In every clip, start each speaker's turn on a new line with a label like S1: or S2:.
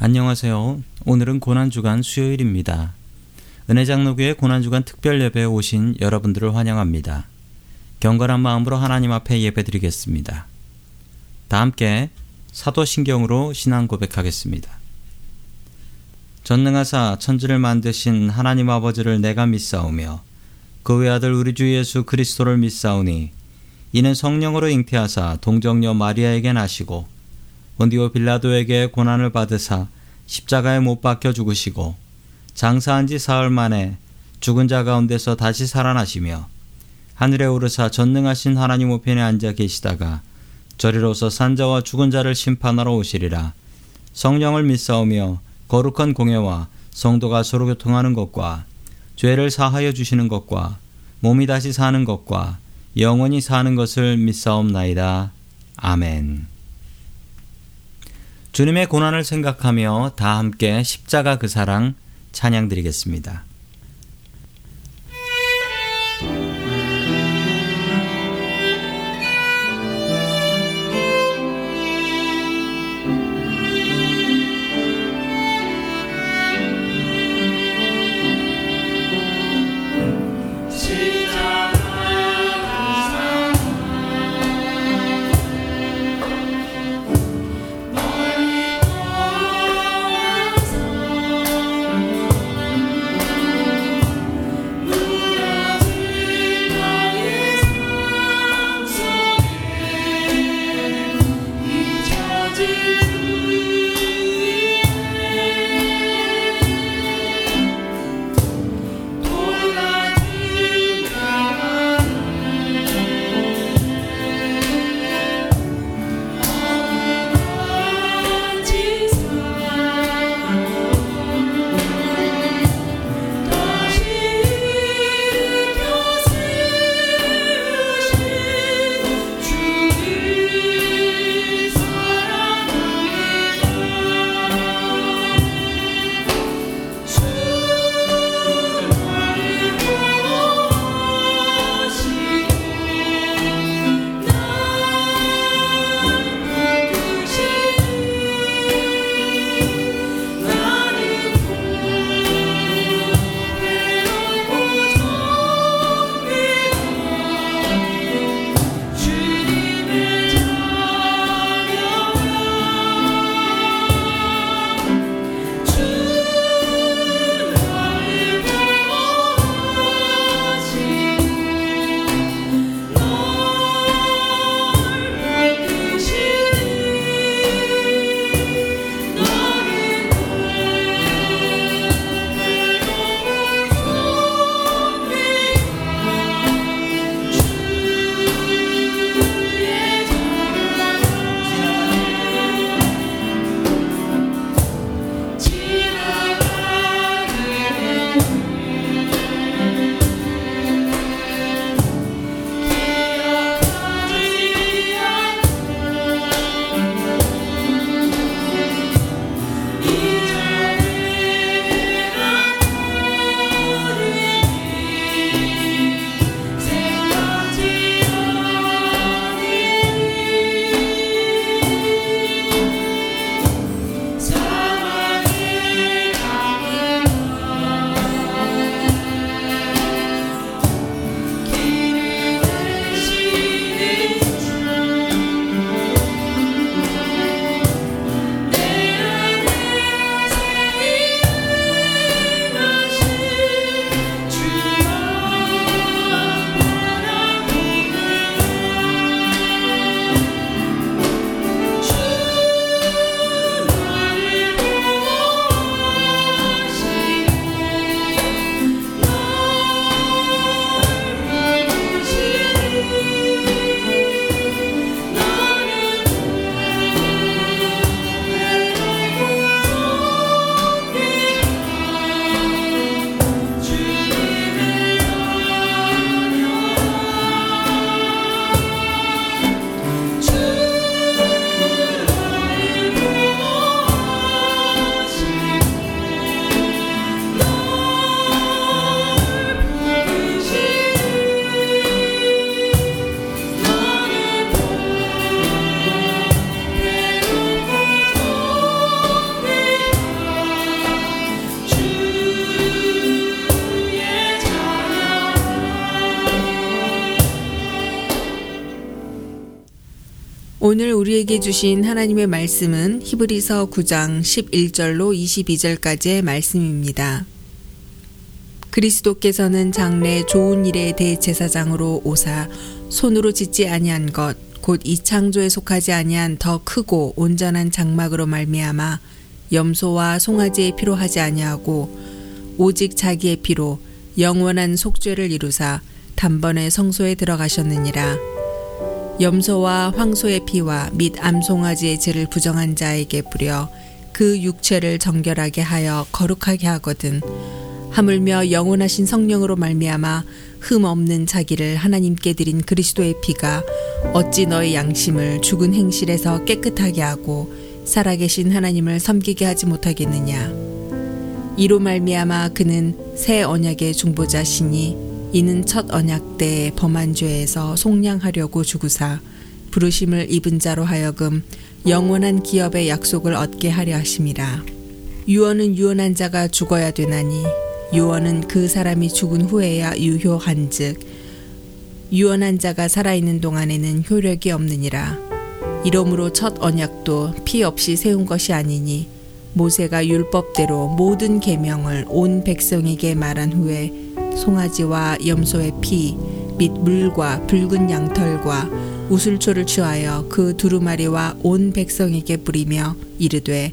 S1: 안녕하세요. 오늘은 고난주간 수요일입니다. 은혜장로교회 고난주간 특별 예배에 오신 여러분들을 환영합니다. 경건한 마음으로 하나님 앞에 예배드리겠습니다. 다 함께 사도신경으로 신앙 고백하겠습니다. 전능하사 천지를 만드신 하나님 아버지를 내가 믿사오며 그 외아들 우리 주 예수 그리스도를 믿사오니 이는 성령으로 잉태하사 동정녀 마리아에게 나시고 본디오 빌라도에게 고난을 받으사 십자가에 못 박혀 죽으시고 장사한 지 사흘 만에 죽은 자 가운데서 다시 살아나시며 하늘에 오르사 전능하신 하나님 우편에 앉아 계시다가 저리로서 산자와 죽은 자를 심판하러 오시리라 성령을 믿사오며 거룩한 공예와 성도가 서로 교통하는 것과 죄를 사하여 주시는 것과 몸이 다시 사는 것과 영원히 사는 것을 믿사옵나이다. 아멘. 주님의 고난을 생각하며 다 함께 십자가 그 사랑 찬양 드리겠습니다.
S2: 오늘 우리에게 주신 하나님의 말씀은 히브리서 9장 11절로 22절까지의 말씀입니다. 그리스도께서는 장래 좋은 일의 대제사장으로 오사 손으로 짓지 아니한 것 곧 이 창조에 속하지 아니한 더 크고 온전한 장막으로 말미암아 염소와 송아지의 피로 하지 아니하고 오직 자기의 피로 영원한 속죄를 이루사 단번에 성소에 들어가셨느니라 염소와 황소의 피와 및 암송아지의 죄를 부정한 자에게 뿌려 그 육체를 정결하게 하여 거룩하게 하거든. 하물며 영원하신 성령으로 말미암아 흠 없는 자기를 하나님께 드린 그리스도의 피가 어찌 너의 양심을 죽은 행실에서 깨끗하게 하고 살아계신 하나님을 섬기게 하지 못하겠느냐? 이로 말미암아 그는 새 언약의 중보자시니 이는 첫 언약 때에 범한 죄에서 속량하려고 주구사 부르심을 입은 자로 하여금 영원한 기업의 약속을 얻게 하려 하심이라. 유언은 유언한 자가 죽어야 되나니 유언은 그 사람이 죽은 후에야 유효한즉 유언한 자가 살아있는 동안에는 효력이 없느니라. 이러므로 첫 언약도 피 없이 세운 것이 아니니 모세가 율법대로 모든 계명을 온 백성에게 말한 후에 송아지와 염소의 피 및 물과 붉은 양털과 우슬초를 취하여 그 두루마리와 온 백성에게 뿌리며 이르되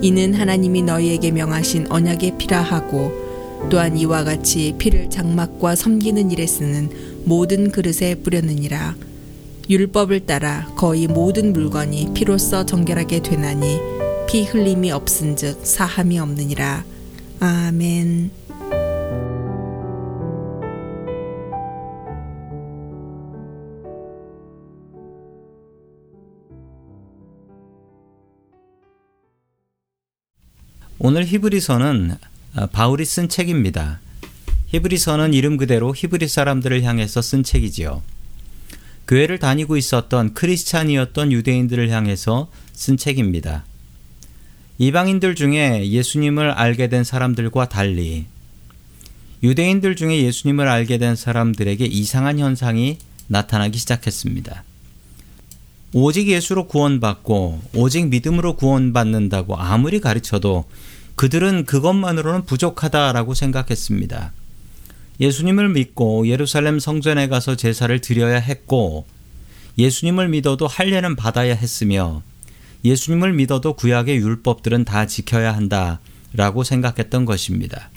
S2: 이는 하나님이 너희에게 명하신 언약의 피라 하고 또한 이와 같이 피를 장막과 섬기는 일에 쓰는 모든 그릇에 뿌렸느니라. 율법을 따라 거의 모든 물건이 피로써 정결하게 되나니 피 흘림이 없은즉 사함이 없느니라. 아멘.
S1: 오늘 히브리서는 아, 바울이 쓴 책입니다. 히브리서는 이름 그대로 히브리 사람들을 향해서 쓴 책이지요. 교회를 다니고 있었던 크리스찬이었던 유대인들을 향해서 쓴 책입니다. 이방인들 중에 예수님을 알게 된 사람들과 달리 유대인들 중에 예수님을 알게 된 사람들에게 이상한 현상이 나타나기 시작했습니다. 오직 예수로 구원받고 오직 믿음으로 구원받는다고 아무리 가르쳐도 그들은 그것만으로는 부족하다라고 생각했습니다. 예수님을 믿고 예루살렘 성전에 가서 제사를 드려야 했고 예수님을 믿어도 할례는 받아야 했으며 예수님을 믿어도 구약의 율법들은 다 지켜야 한다라고 생각했던 것입니다.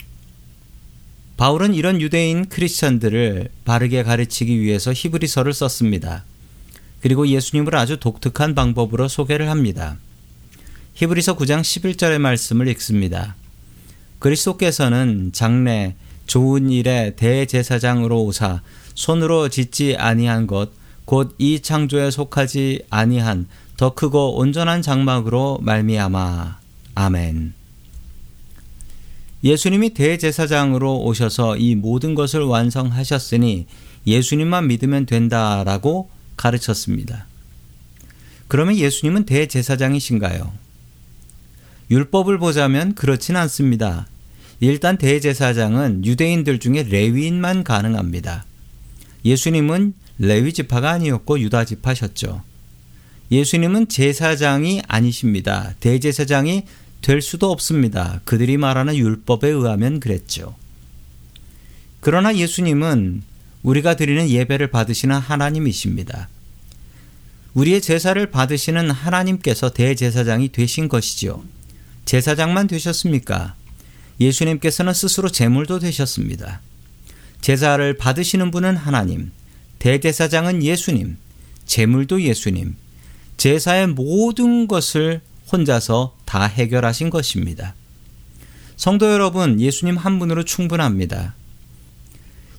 S1: 바울은 이런 유대인 크리스천들을 바르게 가르치기 위해서 히브리서를 썼습니다. 그리고 예수님을 아주 독특한 방법으로 소개를 합니다. 히브리서 9장 11절의 말씀을 읽습니다. 그리스도께서는 장래 좋은 일에 대제사장으로 오사 손으로 짓지 아니한 것 곧 이 창조에 속하지 아니한 더 크고 온전한 장막으로 말미암아 아멘. 예수님이 대제사장으로 오셔서 이 모든 것을 완성하셨으니 예수님만 믿으면 된다라고 가르쳤습니다. 그러면 예수님은 대제사장이신가요? 율법을 보자면 그렇진 않습니다. 일단 대제사장은 유대인들 중에 레위인만 가능합니다. 예수님은 레위 지파가 아니었고 유다 지파셨죠. 예수님은 제사장이 아니십니다. 대제사장이 될 수도 없습니다. 그들이 말하는 율법에 의하면 그랬죠. 그러나 예수님은 우리가 드리는 예배를 받으시는 하나님이십니다. 우리의 제사를 받으시는 하나님께서 대제사장이 되신 것이지요. 제사장만 되셨습니까? 예수님께서는 스스로 제물도 되셨습니다. 제사를 받으시는 분은 하나님, 대제사장은 예수님, 제물도 예수님, 제사의 모든 것을 혼자서 다 해결하신 것입니다. 성도 여러분, 예수님 한 분으로 충분합니다.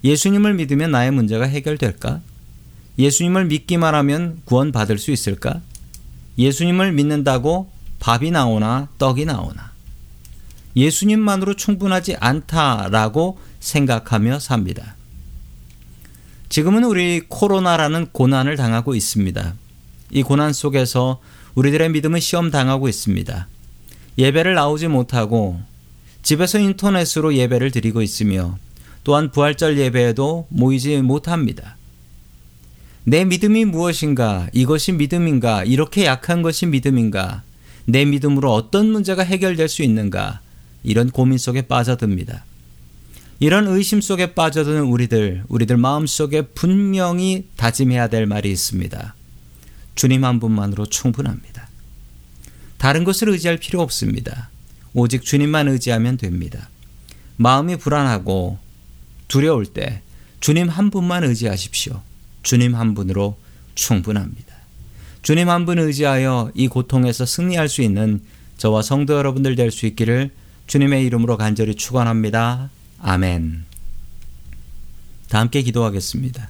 S1: 예수님을 믿으면 나의 문제가 해결될까? 예수님을 믿기만 하면 구원받을 수 있을까? 예수님을 믿는다고 밥이 나오나 떡이 나오나 예수님만으로 충분하지 않다라고 생각하며 삽니다. 지금은 우리 코로나라는 고난을 당하고 있습니다. 이 고난 속에서 우리들의 믿음은 시험 당하고 있습니다. 예배를 나오지 못하고 집에서 인터넷으로 예배를 드리고 있으며 또한 부활절 예배에도 모이지 못합니다. 내 믿음이 무엇인가? 이것이 믿음인가? 이렇게 약한 것이 믿음인가? 내 믿음으로 어떤 문제가 해결될 수 있는가? 이런 고민 속에 빠져듭니다. 이런 의심 속에 빠져드는 우리들, 우리들 마음 속에 분명히 다짐해야 될 말이 있습니다. 주님 한 분만으로 충분합니다. 다른 것을 의지할 필요 없습니다. 오직 주님만 의지하면 됩니다. 마음이 불안하고 두려울 때 주님 한 분만 의지하십시오. 주님 한 분으로 충분합니다. 주님 한 분 의지하여 이 고통에서 승리할 수 있는 저와 성도 여러분들 될 수 있기를 주님의 이름으로 간절히 축원합니다. 아멘. 다 함께 기도하겠습니다.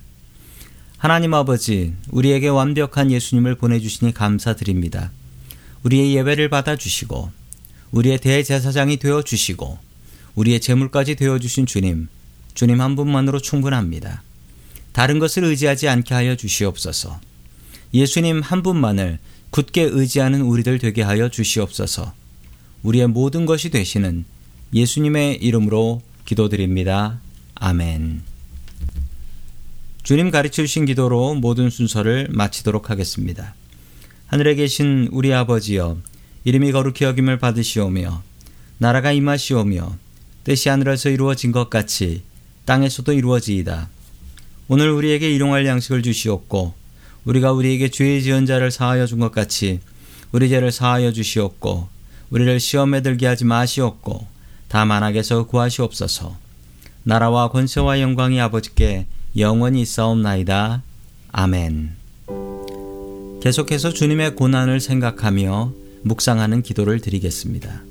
S1: 하나님 아버지, 우리에게 완벽한 예수님을 보내주시니 감사드립니다. 우리의 예배를 받아주시고, 우리의 대제사장이 되어주시고, 우리의 재물까지 되어주신 주님, 주님 한 분만으로 충분합니다. 다른 것을 의지하지 않게 하여 주시옵소서. 예수님 한 분만을 굳게 의지하는 우리들 되게 하여 주시옵소서. 우리의 모든 것이 되시는 예수님의 이름으로 기도드립니다. 아멘. 주님 가르쳐 주신 기도로 모든 순서를 마치도록 하겠습니다. 하늘에 계신 우리 아버지여, 이름이 거룩히 여김을 받으시오며, 나라가 임하시오며, 뜻이 하늘에서 이루어진 것 같이 땅에서도 이루어지이다. 오늘 우리에게 일용할 양식을 주시옵고, 우리가 우리에게 죄의 지은 자를 사하여 준 것 같이 우리 죄를 사하여 주시옵고, 우리를 시험에 들게 하지 마시옵고, 다만 악에서 구하시옵소서. 나라와 권세와 영광이 아버지께 영원히 있사옵나이다. 아멘. 계속해서 주님의 고난을 생각하며 묵상하는 기도를 드리겠습니다.